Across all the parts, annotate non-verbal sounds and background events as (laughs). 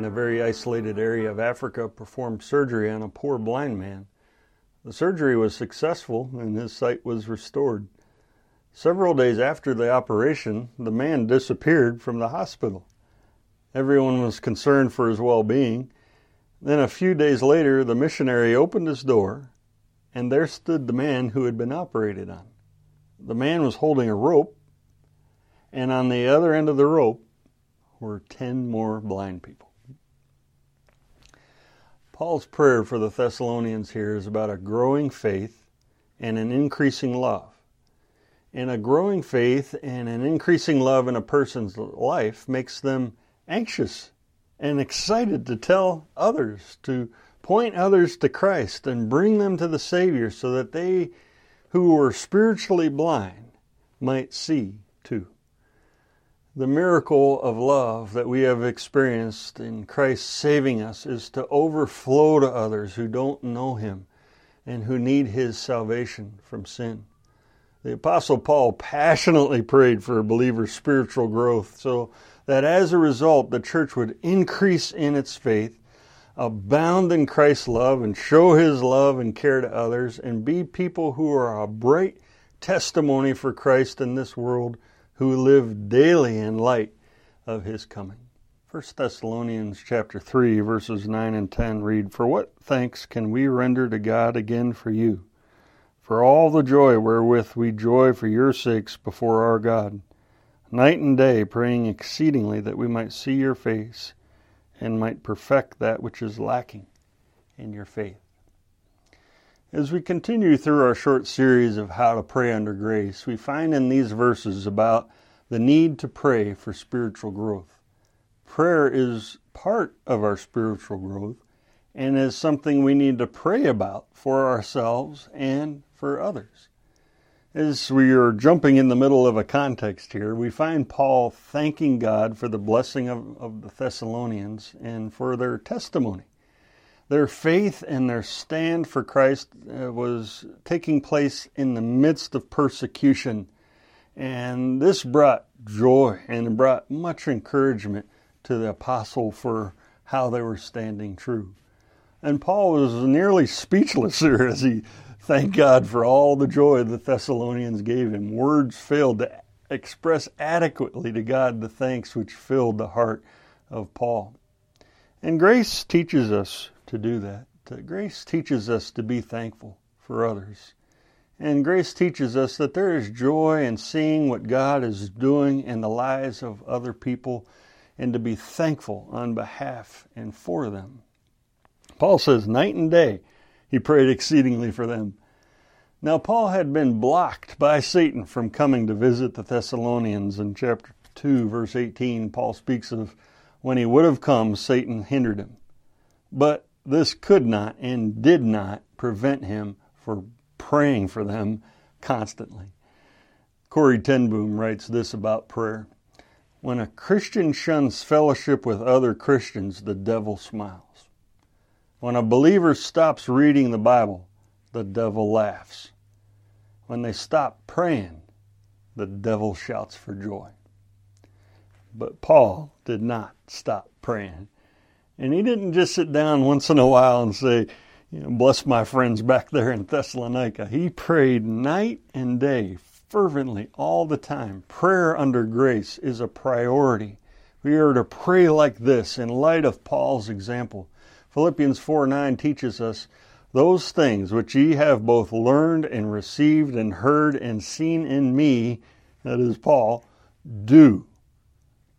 In a very isolated area of Africa performed surgery on a poor blind man. The surgery was successful and his sight was restored. Several days after the operation, the man disappeared from the hospital. Everyone was concerned for his well being. Then, a few days later, the missionary opened his door, and there stood the man who had been operated on. The man was holding a rope, and on the other end of the rope were 10 more blind people. Paul's prayer for the Thessalonians here is about a growing faith and an increasing love. And a growing faith and an increasing love in a person's life makes them anxious and excited to tell others, to point others to Christ and bring them to the Savior so that they who were spiritually blind might see too. The miracle of love that we have experienced in Christ saving us is to overflow to others who don't know Him and who need His salvation from sin. The Apostle Paul passionately prayed for a believer's spiritual growth so that as a result the church would increase in its faith, abound in Christ's love, and show His love and care to others, and be people who are a bright testimony for Christ in this world who live daily in light of his coming. 1 Thessalonians chapter 3 verses 9 and 10 read, For what thanks can we render to God again for you? For all the joy wherewith we joy for your sakes before our God, night and day praying exceedingly that we might see your face and might perfect that which is lacking in your faith. As we continue through our short series of how to pray under grace, we find in these verses about the need to pray for spiritual growth. Prayer is part of our spiritual growth and is something we need to pray about for ourselves and for others. As we are jumping in the middle of a context here, we find Paul thanking God for the blessing of, of the Thessalonians and for their testimony. Their faith and their stand for Christ uh, was taking place in the midst of persecution. And this brought joy and brought much encouragement to the apostle for how they were standing true. And Paul was nearly speechless (laughs) here as he thanked God for all the joy the Thessalonians gave him. Words failed to express adequately to God the thanks which filled the heart of Paul. And grace teaches us to do that. Grace teaches us to be thankful for others. And grace teaches us that there is joy in seeing what God is doing in the lives of other people and to be thankful on behalf and for them. Paul says, night and day, he prayed exceedingly for them. Now, Paul had been blocked by Satan from coming to visit the Thessalonians. In chapter 2, verse 18, Paul speaks of when he would have come, Satan hindered him. But this could not and did not prevent him from praying for them constantly. Corrie ten Boom writes this about prayer. When a Christian shuns fellowship with other Christians, the devil smiles. When a believer stops reading the Bible, the devil laughs. When they stop praying, the devil shouts for joy. But Paul did not stop praying. And he didn't just sit down once in a while and say, you know, bless my friends back there in Thessalonica. He prayed night and day, fervently, all the time. Prayer under grace is a priority. We are to pray like this in light of Paul's example. Philippians 4 9 teaches us those things which ye have both learned and received and heard and seen in me, that is Paul, do,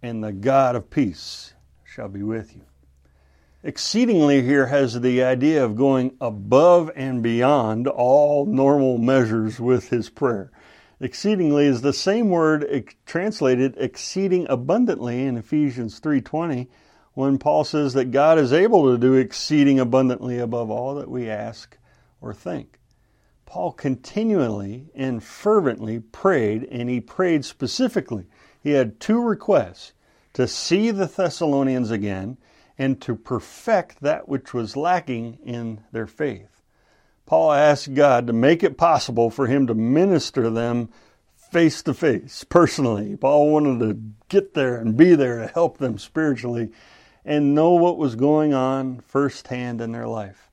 and the God of peace shall be with you. Exceedingly here has the idea of going above and beyond all normal measures with his prayer. Exceedingly is the same word translated exceeding abundantly in Ephesians 3:20 when Paul says that God is able to do exceeding abundantly above all that we ask or think. Paul continually and fervently prayed, and he prayed specifically. He had two requests to see the Thessalonians again and to perfect that which was lacking in their faith. Paul asked God to make it possible for him to minister them face to face, personally. Paul wanted to get there and be there to help them spiritually and know what was going on firsthand in their life.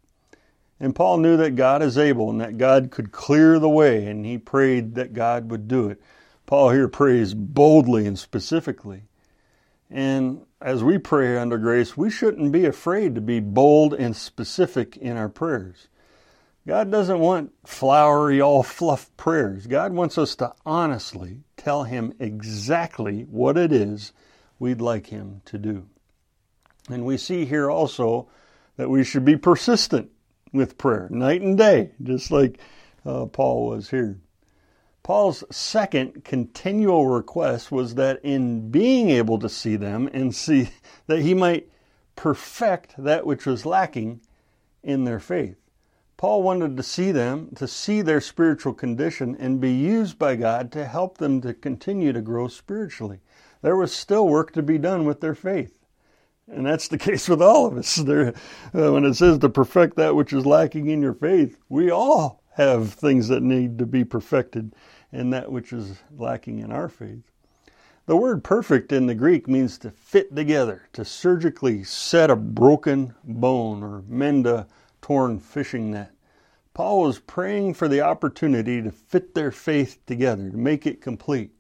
And Paul knew that God is able and that God could clear the way, and he prayed that God would do it. Paul here prays boldly and specifically. And as we pray under grace, we shouldn't be afraid to be bold and specific in our prayers. God doesn't want flowery, all fluff prayers. God wants us to honestly tell Him exactly what it is we'd like Him to do. And we see here also that we should be persistent with prayer, night and day, just like uh, Paul was here. Paul's second continual request was that in being able to see them and see (laughs) that he might perfect that which was lacking in their faith. Paul wanted to see them, to see their spiritual condition, and be used by God to help them to continue to grow spiritually. There was still work to be done with their faith. And that's the (laughs) case with all of us. There, uh, when it says to perfect that which is lacking in your faith, we all have things that need to be perfected and that which is lacking in our faith. The word perfect in the Greek means to fit together, to surgically set a broken bone or mend a torn fishing net. Paul was praying for the opportunity to fit their faith together, to make it complete.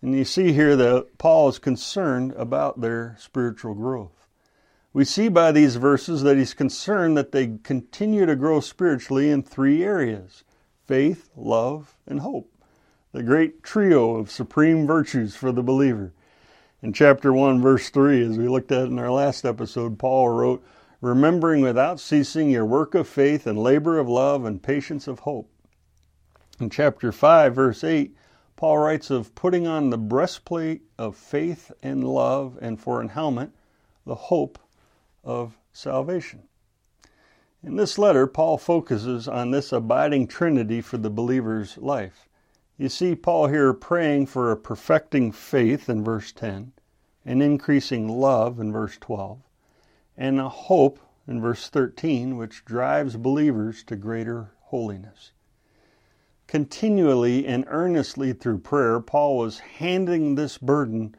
And you see here that Paul is concerned about their spiritual growth. We see by these verses that he's concerned that they continue to grow spiritually in three areas faith, love, and hope. The great trio of supreme virtues for the believer. In chapter 1, verse 3, as we looked at in our last episode, Paul wrote, remembering without ceasing your work of faith and labor of love and patience of hope. In chapter 5, verse 8, Paul writes of putting on the breastplate of faith and love, and for an helmet, the hope of salvation. In this letter, Paul focuses on this abiding trinity for the believer's life. You see Paul here praying for a perfecting faith in verse 10, an increasing love in verse 12, and a hope in verse 13, which drives believers to greater holiness. Continually and earnestly through prayer, Paul was handing this burden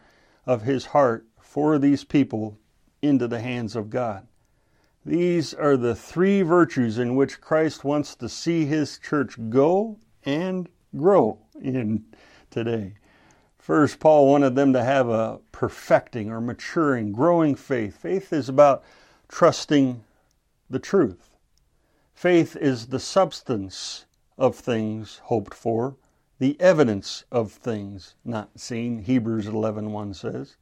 of his heart for these people into the hands of God. These are the three virtues in which Christ wants to see his church go and grow in today. First, Paul wanted them to have a perfecting or maturing, growing faith. Faith is about trusting the truth. Faith is the substance of things hoped for, the evidence of things not seen, Hebrews 11:1 says.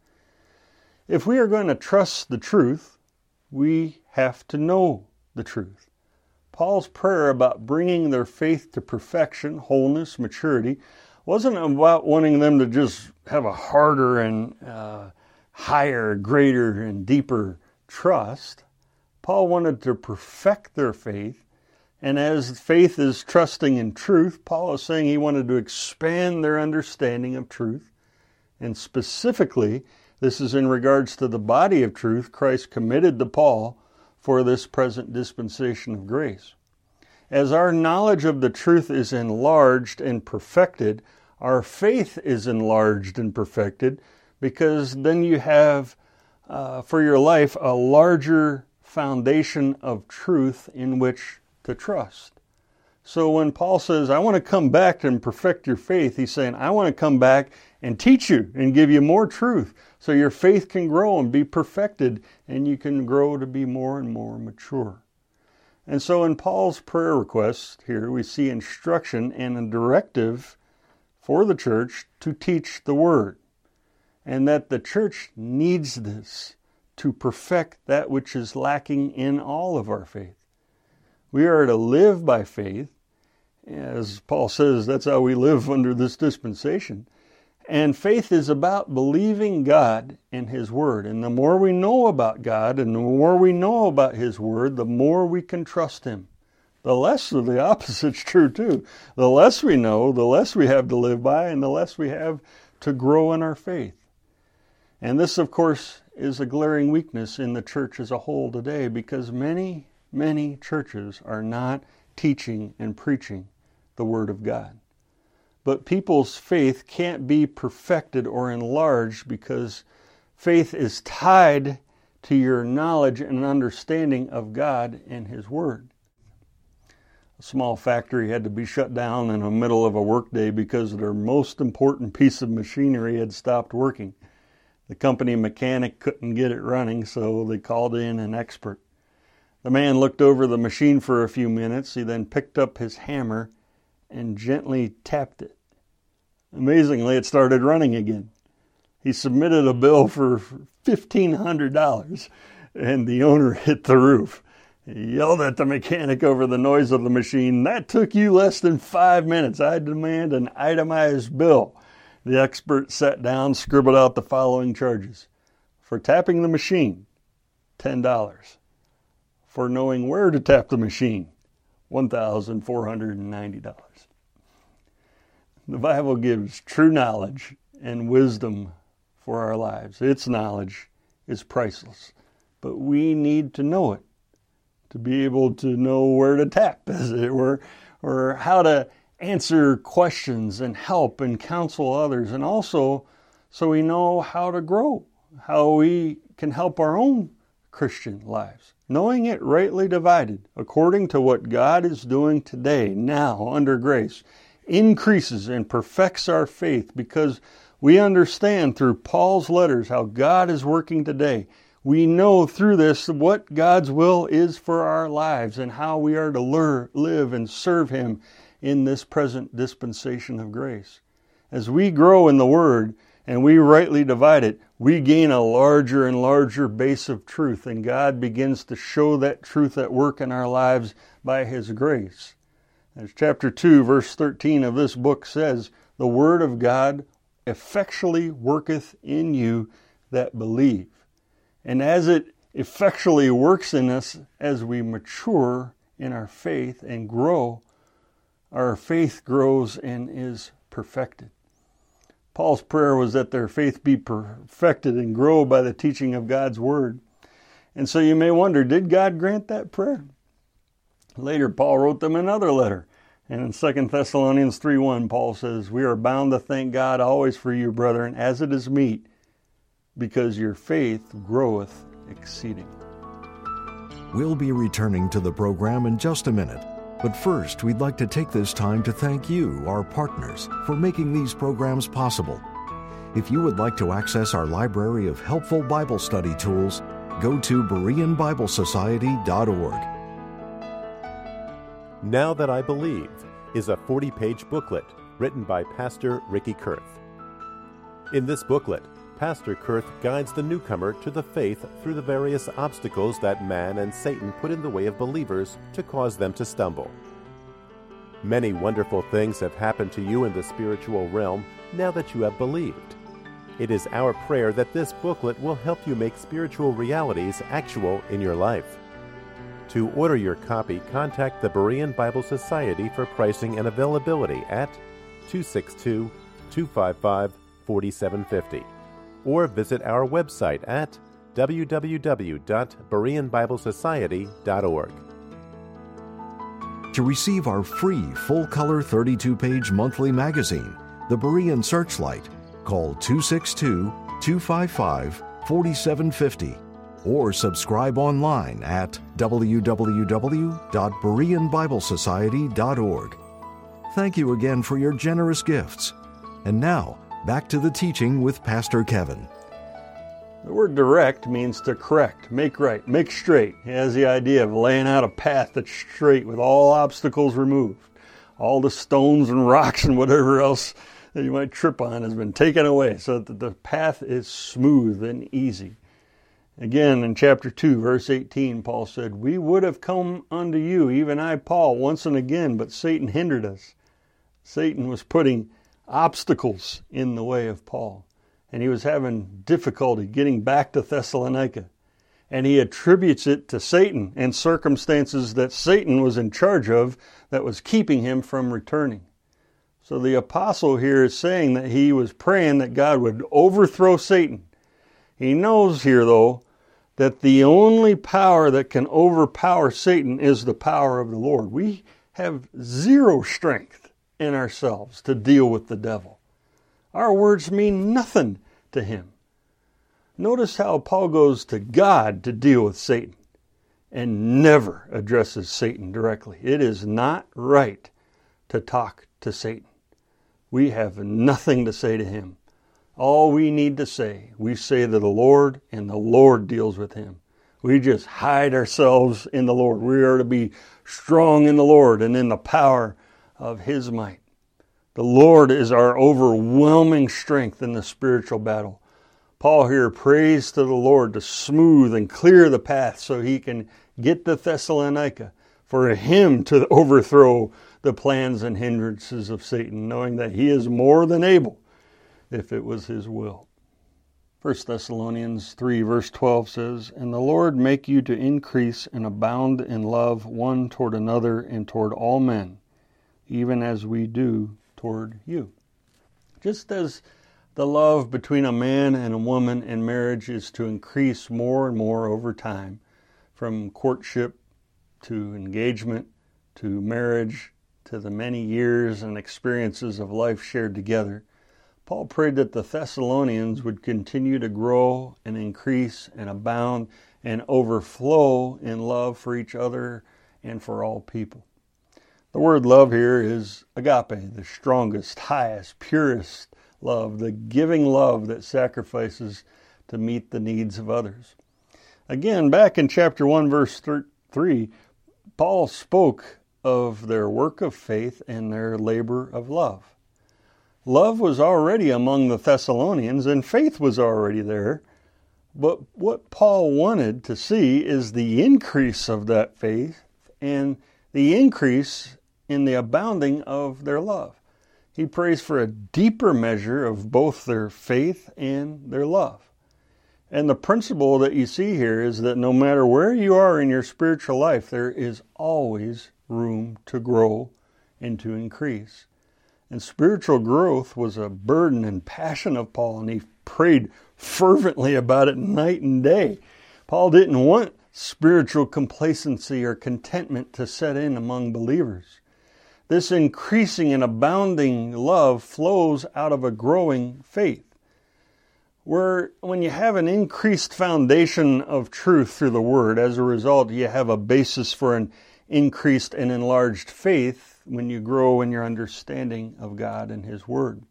If we are going to trust the truth, we have to know the truth. Paul's prayer about bringing their faith to perfection, wholeness, maturity, wasn't about wanting them to just have a harder and uh, higher, greater, and deeper trust. Paul wanted to perfect their faith. And as faith is trusting in truth, Paul is saying he wanted to expand their understanding of truth. And specifically, this is in regards to the body of truth Christ committed to Paul for this present dispensation of grace. As our knowledge of the truth is enlarged and perfected, our faith is enlarged and perfected because then you have uh, for your life a larger foundation of truth in which to trust. So when Paul says, I want to come back and perfect your faith, he's saying, I want to come back and teach you and give you more truth so your faith can grow and be perfected and you can grow to be more and more mature. And so in Paul's prayer request here, we see instruction and a directive for the church to teach the word and that the church needs this to perfect that which is lacking in all of our faith. We are to live by faith, As Paul says, that's how we live (laughs) under this dispensation. And faith is about believing God and His Word. And the more we know about God and the more we know about His Word, the more we can trust Him. The less of (laughs) the opposite's true too. The less we know, the less we have to live by, and the less we have to grow in our faith. And this, of course, is a glaring weakness in the church as a whole today because many, many churches are not teaching and preaching the Word of God. But people's faith can't be perfected or enlarged because faith is tied to your knowledge and understanding of God and His Word. A small factory had to be shut down in the middle of a workday because their most important piece of machinery had stopped working. The company mechanic couldn't get it running, so they called in an expert. The man looked over the machine for a few minutes. He then picked up his hammer and gently tapped it. Amazingly, it started running again. He submitted a bill for $1,500 and the owner (laughs) hit the roof. He yelled at the mechanic over the noise of the machine. That took you less than five minutes. I demand an itemized bill. The expert sat down, scribbled out the following charges for tapping the machine, $10. For knowing where to tap the machine, $1,490. The Bible gives true knowledge and wisdom for our lives. Its knowledge is priceless, but we need to know it to be able to know where to tap, (laughs) as it were, or how to answer questions and help and counsel others, and also so we know how to grow, how we can help our own Christian lives. Knowing it rightly divided according to what God is doing today, now, under grace, increases and perfects our faith because we understand through Paul's letters how God is working today. We know through this what God's will is for our lives and how we are to lure, live and serve Him in this present dispensation of grace. As we grow in the Word and we rightly divide it, we gain a larger and larger base of truth, and God begins to show that truth at work in our lives by His grace. As chapter 2, verse 13 of this book says, the Word of God effectually worketh in you that believe. And as it effectually works in us as we mature in our faith and grow, our faith grows and is perfected. Paul's prayer was that their faith be perfected and grow by the teaching of God's Word. And so you may wonder, did God grant that prayer? Later, Paul wrote them another letter. And in 2 Thessalonians 3 1, Paul says, We are bound to thank God always for you, brethren, as it is meet, because your faith groweth exceeding. We'll be returning to the program in just a minute. But first, we'd like to take this time to thank you, our partners, for making these programs possible. If you would like to access our library of helpful Bible study tools, go to BereanBibleSociety.org. Now That I Believe is a 40 page booklet written by Pastor Ricky Kurth. In this booklet, Pastor Kurth guides the newcomer to the faith through the various obstacles that man and Satan put in the way of believers to cause them to stumble. Many wonderful things have happened to you in the spiritual realm now that you have believed. It is our prayer that this booklet will help you make spiritual realities actual in your life. To order your copy, contact the Berean Bible Society for pricing and availability at 262 255 4750 or visit our website at www.bereanbiblesociety.org. To receive our free full color 32 page monthly magazine, The Berean Searchlight, call 262 255 4750 or subscribe online at www.bereanbiblesociety.org. Thank you again for your generous gifts. And now, back to the teaching with Pastor Kevin. The word direct means to correct, make right, make straight. It has the idea of laying out a path that's straight with all obstacles removed. All the stones and rocks and whatever else that you might trip on has been taken away so that the path is smooth and easy. Again, in chapter 2, verse 18, Paul said, We would have come unto you, even I, Paul, once and again, but Satan hindered us. Satan was putting obstacles in the way of Paul, and he was having difficulty getting back to Thessalonica. And he attributes it to Satan and circumstances that Satan was in charge of that was keeping him from returning. So the apostle here is saying that he was praying that God would overthrow Satan he knows here, though, that the only power that can overpower Satan is the power of the Lord. We have zero strength in ourselves to deal with the devil. Our words mean nothing to him. Notice how Paul goes to God to deal with Satan and never addresses Satan directly. It is not right to talk to Satan. We have nothing to say to him. All we need to say, we say to the Lord, and the Lord deals with him. We just hide ourselves in the Lord. We are to be strong in the Lord and in the power of his might. The Lord is our overwhelming strength in the spiritual battle. Paul here prays to the Lord to smooth and clear the path so he can get to Thessalonica, for him to overthrow the plans and hindrances of Satan, knowing that he is more than able if it was his will. 1 Thessalonians 3, verse 12 says, And the Lord make you to increase and abound in love one toward another and toward all men, even as we do toward you. Just as the love between a man and a woman in marriage is to increase more and more over time, from courtship to engagement to marriage to the many years and experiences of life shared together, Paul prayed that the Thessalonians would continue to grow and increase and abound and overflow in love for each other and for all people. The word love here is agape, the strongest, highest, purest love, the giving love that sacrifices to meet the needs of others. Again, back in chapter 1, verse 3, Paul spoke of their work of faith and their labor of love. Love was already among the Thessalonians and faith was already there. But what Paul wanted to see is the increase of that faith and the increase in the abounding of their love. He prays for a deeper measure of both their faith and their love. And the principle that you see here is that no matter where you are in your spiritual life, there is always room to grow and to increase. And spiritual growth was a burden and passion of Paul, and he prayed fervently about it night and day. Paul didn't want spiritual complacency or contentment to set in among believers. This increasing and abounding love flows out of a growing faith. Where when you have an increased foundation of truth through the Word, as a result, you have a basis for an increased and enlarged faith when you grow in your understanding of God and His Word.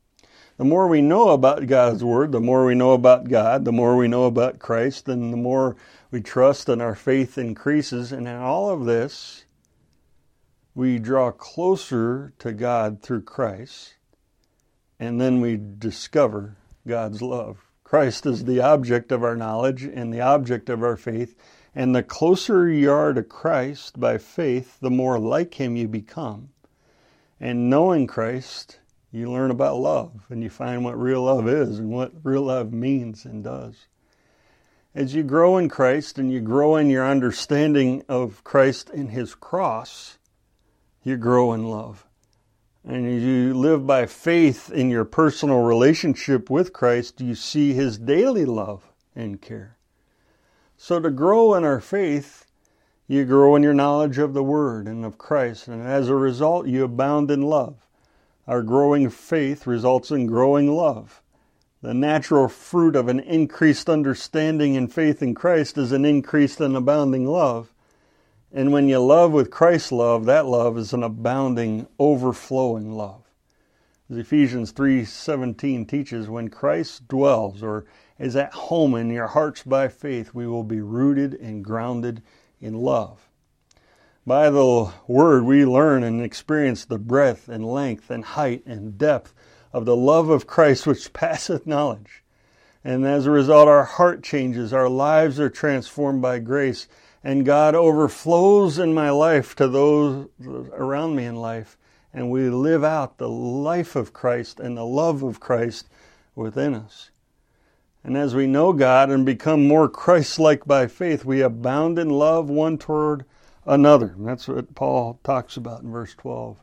The more we know about God's Word, the more we know about God, the more we know about Christ, and the more we trust and our faith increases. And in all of this, we draw closer to God through Christ, and then we discover God's love. Christ is the object of our knowledge and the object of our faith. And the closer you are to Christ by faith, the more like Him you become. And knowing Christ, you learn about love and you find what real love is and what real love means and does. As you grow in Christ and you grow in your understanding of Christ and His cross, you grow in love. And as you live by faith in your personal relationship with Christ, you see His daily love and care. So to grow in our faith, you grow in your knowledge of the Word and of Christ, and as a result, you abound in love. Our growing faith results in growing love. The natural fruit of an increased understanding and faith in Christ is an increased and abounding love. And when you love with Christ's love, that love is an abounding, overflowing love. As Ephesians 3:17 teaches, when Christ dwells or is at home in your hearts by faith, we will be rooted and grounded in love. By the Word, we learn and experience the breadth and length and height and depth of the love of Christ which (laughs) passeth knowledge. And as a result, our heart changes, our lives are transformed by grace, and God overflows in my life to those around me in life. And we live out the life of Christ and the love of Christ within us. And as we know God and become more Christ like by faith, we abound in love one toward another. And that's what Paul talks about in verse 12.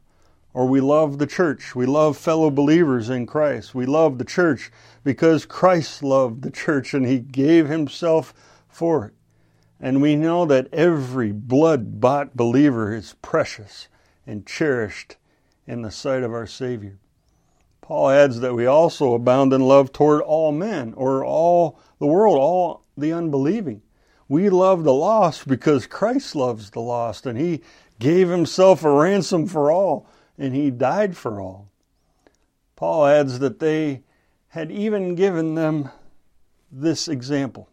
Or we love the church. We love fellow believers in Christ. We love the church because Christ loved the church and he gave himself for it. And we know that every blood bought believer is precious and cherished in the sight of our Savior. Paul adds that we also abound in love toward all men or all the world, all the unbelieving. We love the lost because Christ loves the lost and he gave himself a ransom for all and he died for all. Paul adds that they had even given them this example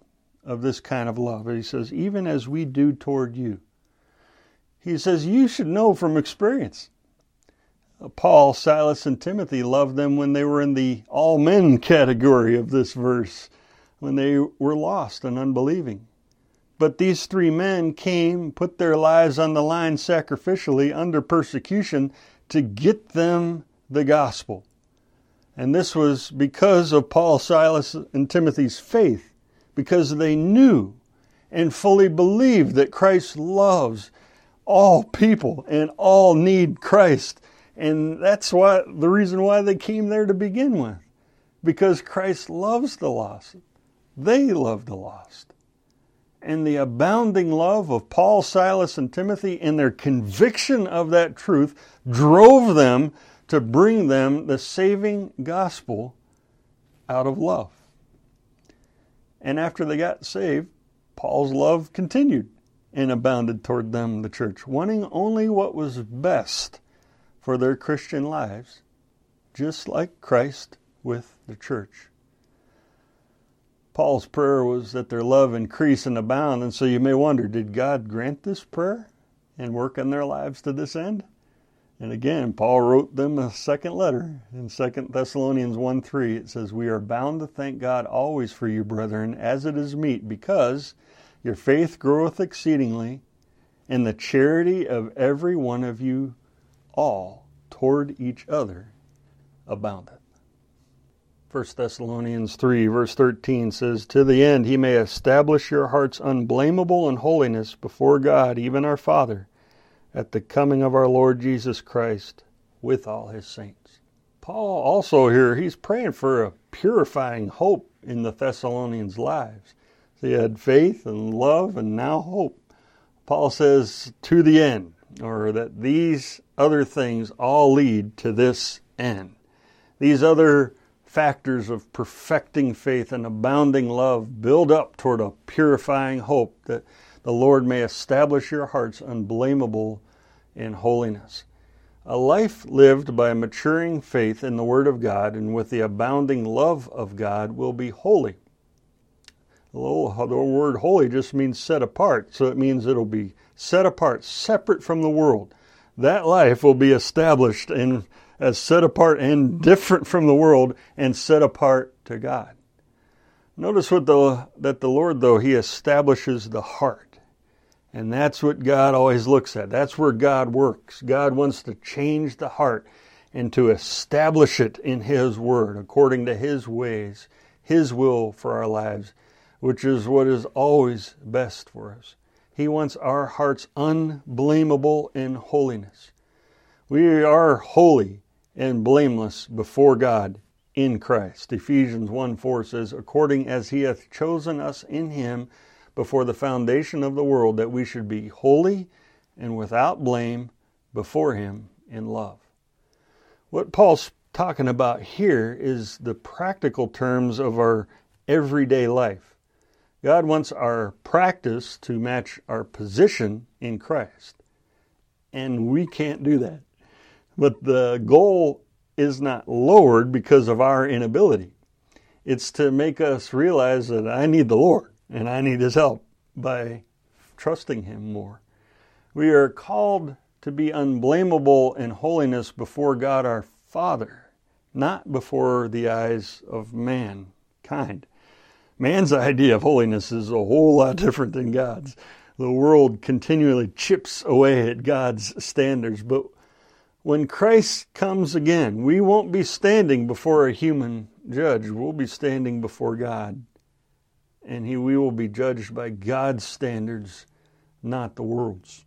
of this kind of love. He says, even as we do toward you. He says, you should know from experience. Uh, Paul, Silas, and Timothy loved them when they were in the all men category of this verse, when they were lost and unbelieving. But these three men came, put their lives on the line sacrificially under persecution to get them the gospel. And this was because of Paul, Silas, and Timothy's faith, because they knew and fully believed that Christ loves all people and all need Christ and that's why the reason why they came there to begin with. Because Christ loves the lost. They love the lost. And the abounding love of Paul, Silas, and Timothy and their conviction of that truth drove them to bring them the saving gospel out of love. And after they got saved, Paul's love continued and abounded toward them, the church, wanting only what was best for their Christian lives, just like Christ with the church. Paul's prayer was that their love increase and abound, and so you may wonder did God grant this prayer and work in their lives to this end? And again, Paul wrote them a second letter in 2 Thessalonians 1 3. It says, We are bound to thank God always for you, brethren, as it is meet, because your faith groweth exceedingly, and the charity of every one of you all toward each other aboundeth. 1 Thessalonians 3, verse 13 says, To the end he may establish your hearts unblameable in holiness before God, even our Father, at the coming of our Lord Jesus Christ with all his saints. Paul also here, he's praying for a purifying hope in the Thessalonians' lives. They had faith and love and now hope. Paul says, to the end or that these other things all lead to this end. These other factors of perfecting faith and abounding love build up toward a purifying hope that the Lord may establish your hearts unblameable in holiness. A life lived by maturing faith in the Word of God and with the abounding love of God will be holy. The word holy just means set apart, so it means it'll be set apart, separate from the world. That life will be established and as set apart and different from the world and set apart to God. Notice what the, that the Lord, though, He establishes the heart. And that's what God always looks at. That's where God works. God wants to change the heart and to establish it in His Word according to His ways, His will for our lives, which is what is always best for us. He wants our hearts unblameable in holiness. We are holy and blameless before God in Christ. Ephesians 1 4 says, According as he hath chosen us in him before the foundation of the world, that we should be holy and without blame before him in love. What Paul's talking about here is the practical terms of our everyday life. God wants our practice to match our position in Christ. And we can't do that. But the goal is not lowered because of our inability. It's to make us realize that I need the Lord and I need His help by trusting Him more. We are called to be unblameable in holiness before God our Father, not before the eyes of mankind. Man's idea of holiness is a whole lot different than God's. The world continually chips away at God's standards, but when Christ comes again, we won't be standing before a human judge. We'll be standing before God. And he, we will be judged by God's standards, not the world's.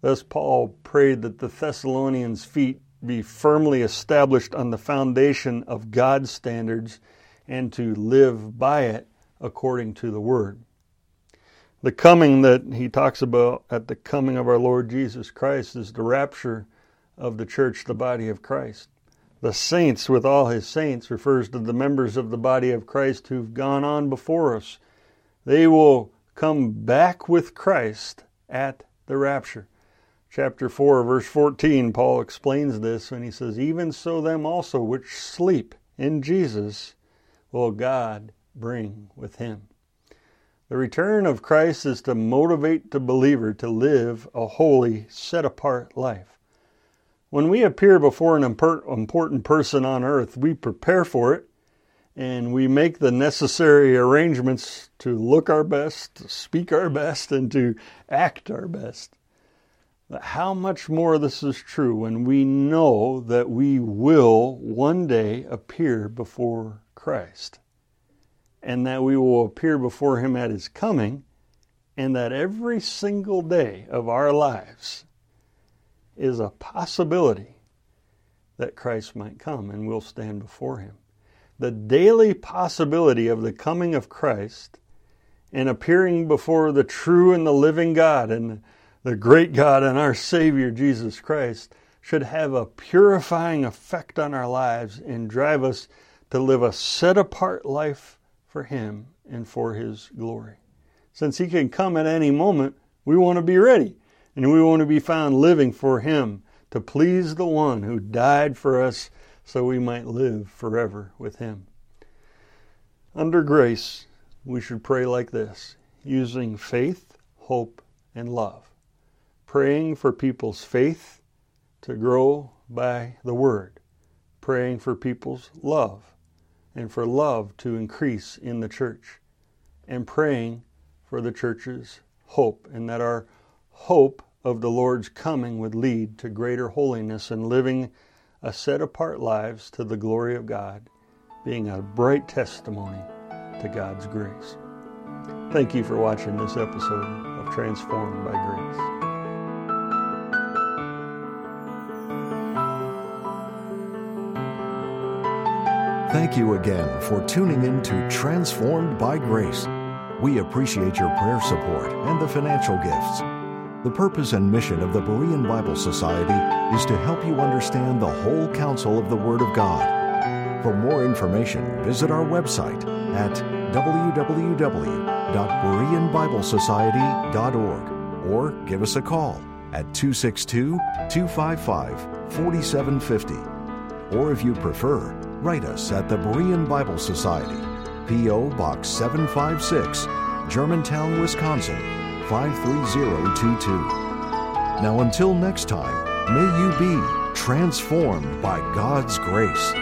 Thus, Paul prayed that the Thessalonians' feet be firmly established on the foundation of God's standards and to live by it according to the Word. The coming that he talks about at the coming of our Lord Jesus Christ is the rapture of the church, the body of Christ. The saints, with all his saints, refers to the members of the body of Christ who've gone on before us. They will come back with Christ at the rapture. Chapter 4, verse 14, Paul explains this when he says, Even so, them also which sleep in Jesus will God bring with him. The return of Christ is to motivate the believer to live a holy, set apart life. When we appear before an important person on earth, we prepare for it and we make the necessary arrangements to look our best, to speak our best, and to act our best. How much more this is true when we know that we will one day appear before Christ and that we will appear before Him at His coming, and that every single day of our lives is a possibility that Christ might come and we'll stand before him. The daily possibility of the coming of Christ and appearing before the true and the living God and the great God and our Savior Jesus Christ should have a purifying effect on our lives and drive us to live a set apart life for Him and for His glory. Since He can come at any moment, we want to be ready and we want to be found living for Him to please the one who died for us so we might live forever with Him. Under grace, we should pray like this using faith, hope, and love. Praying for people's faith to grow by the Word. Praying for people's love and for love to increase in the church. And praying for the church's hope and that our hope of the Lord's coming would lead to greater holiness and living a set apart lives to the glory of God, being a bright testimony to God's grace. Thank you for watching this episode of Transformed by Grace. Thank you again for tuning in to Transformed by Grace. We appreciate your prayer support and the financial gifts. The purpose and mission of the Berean Bible Society is to help you understand the whole counsel of the Word of God. For more information, visit our website at www.bereanbiblesociety.org or give us a call at 262 255 4750. Or if you prefer, write us at the Berean Bible Society, P.O. Box 756, Germantown, Wisconsin 53022. Now, until next time, may you be transformed by God's grace.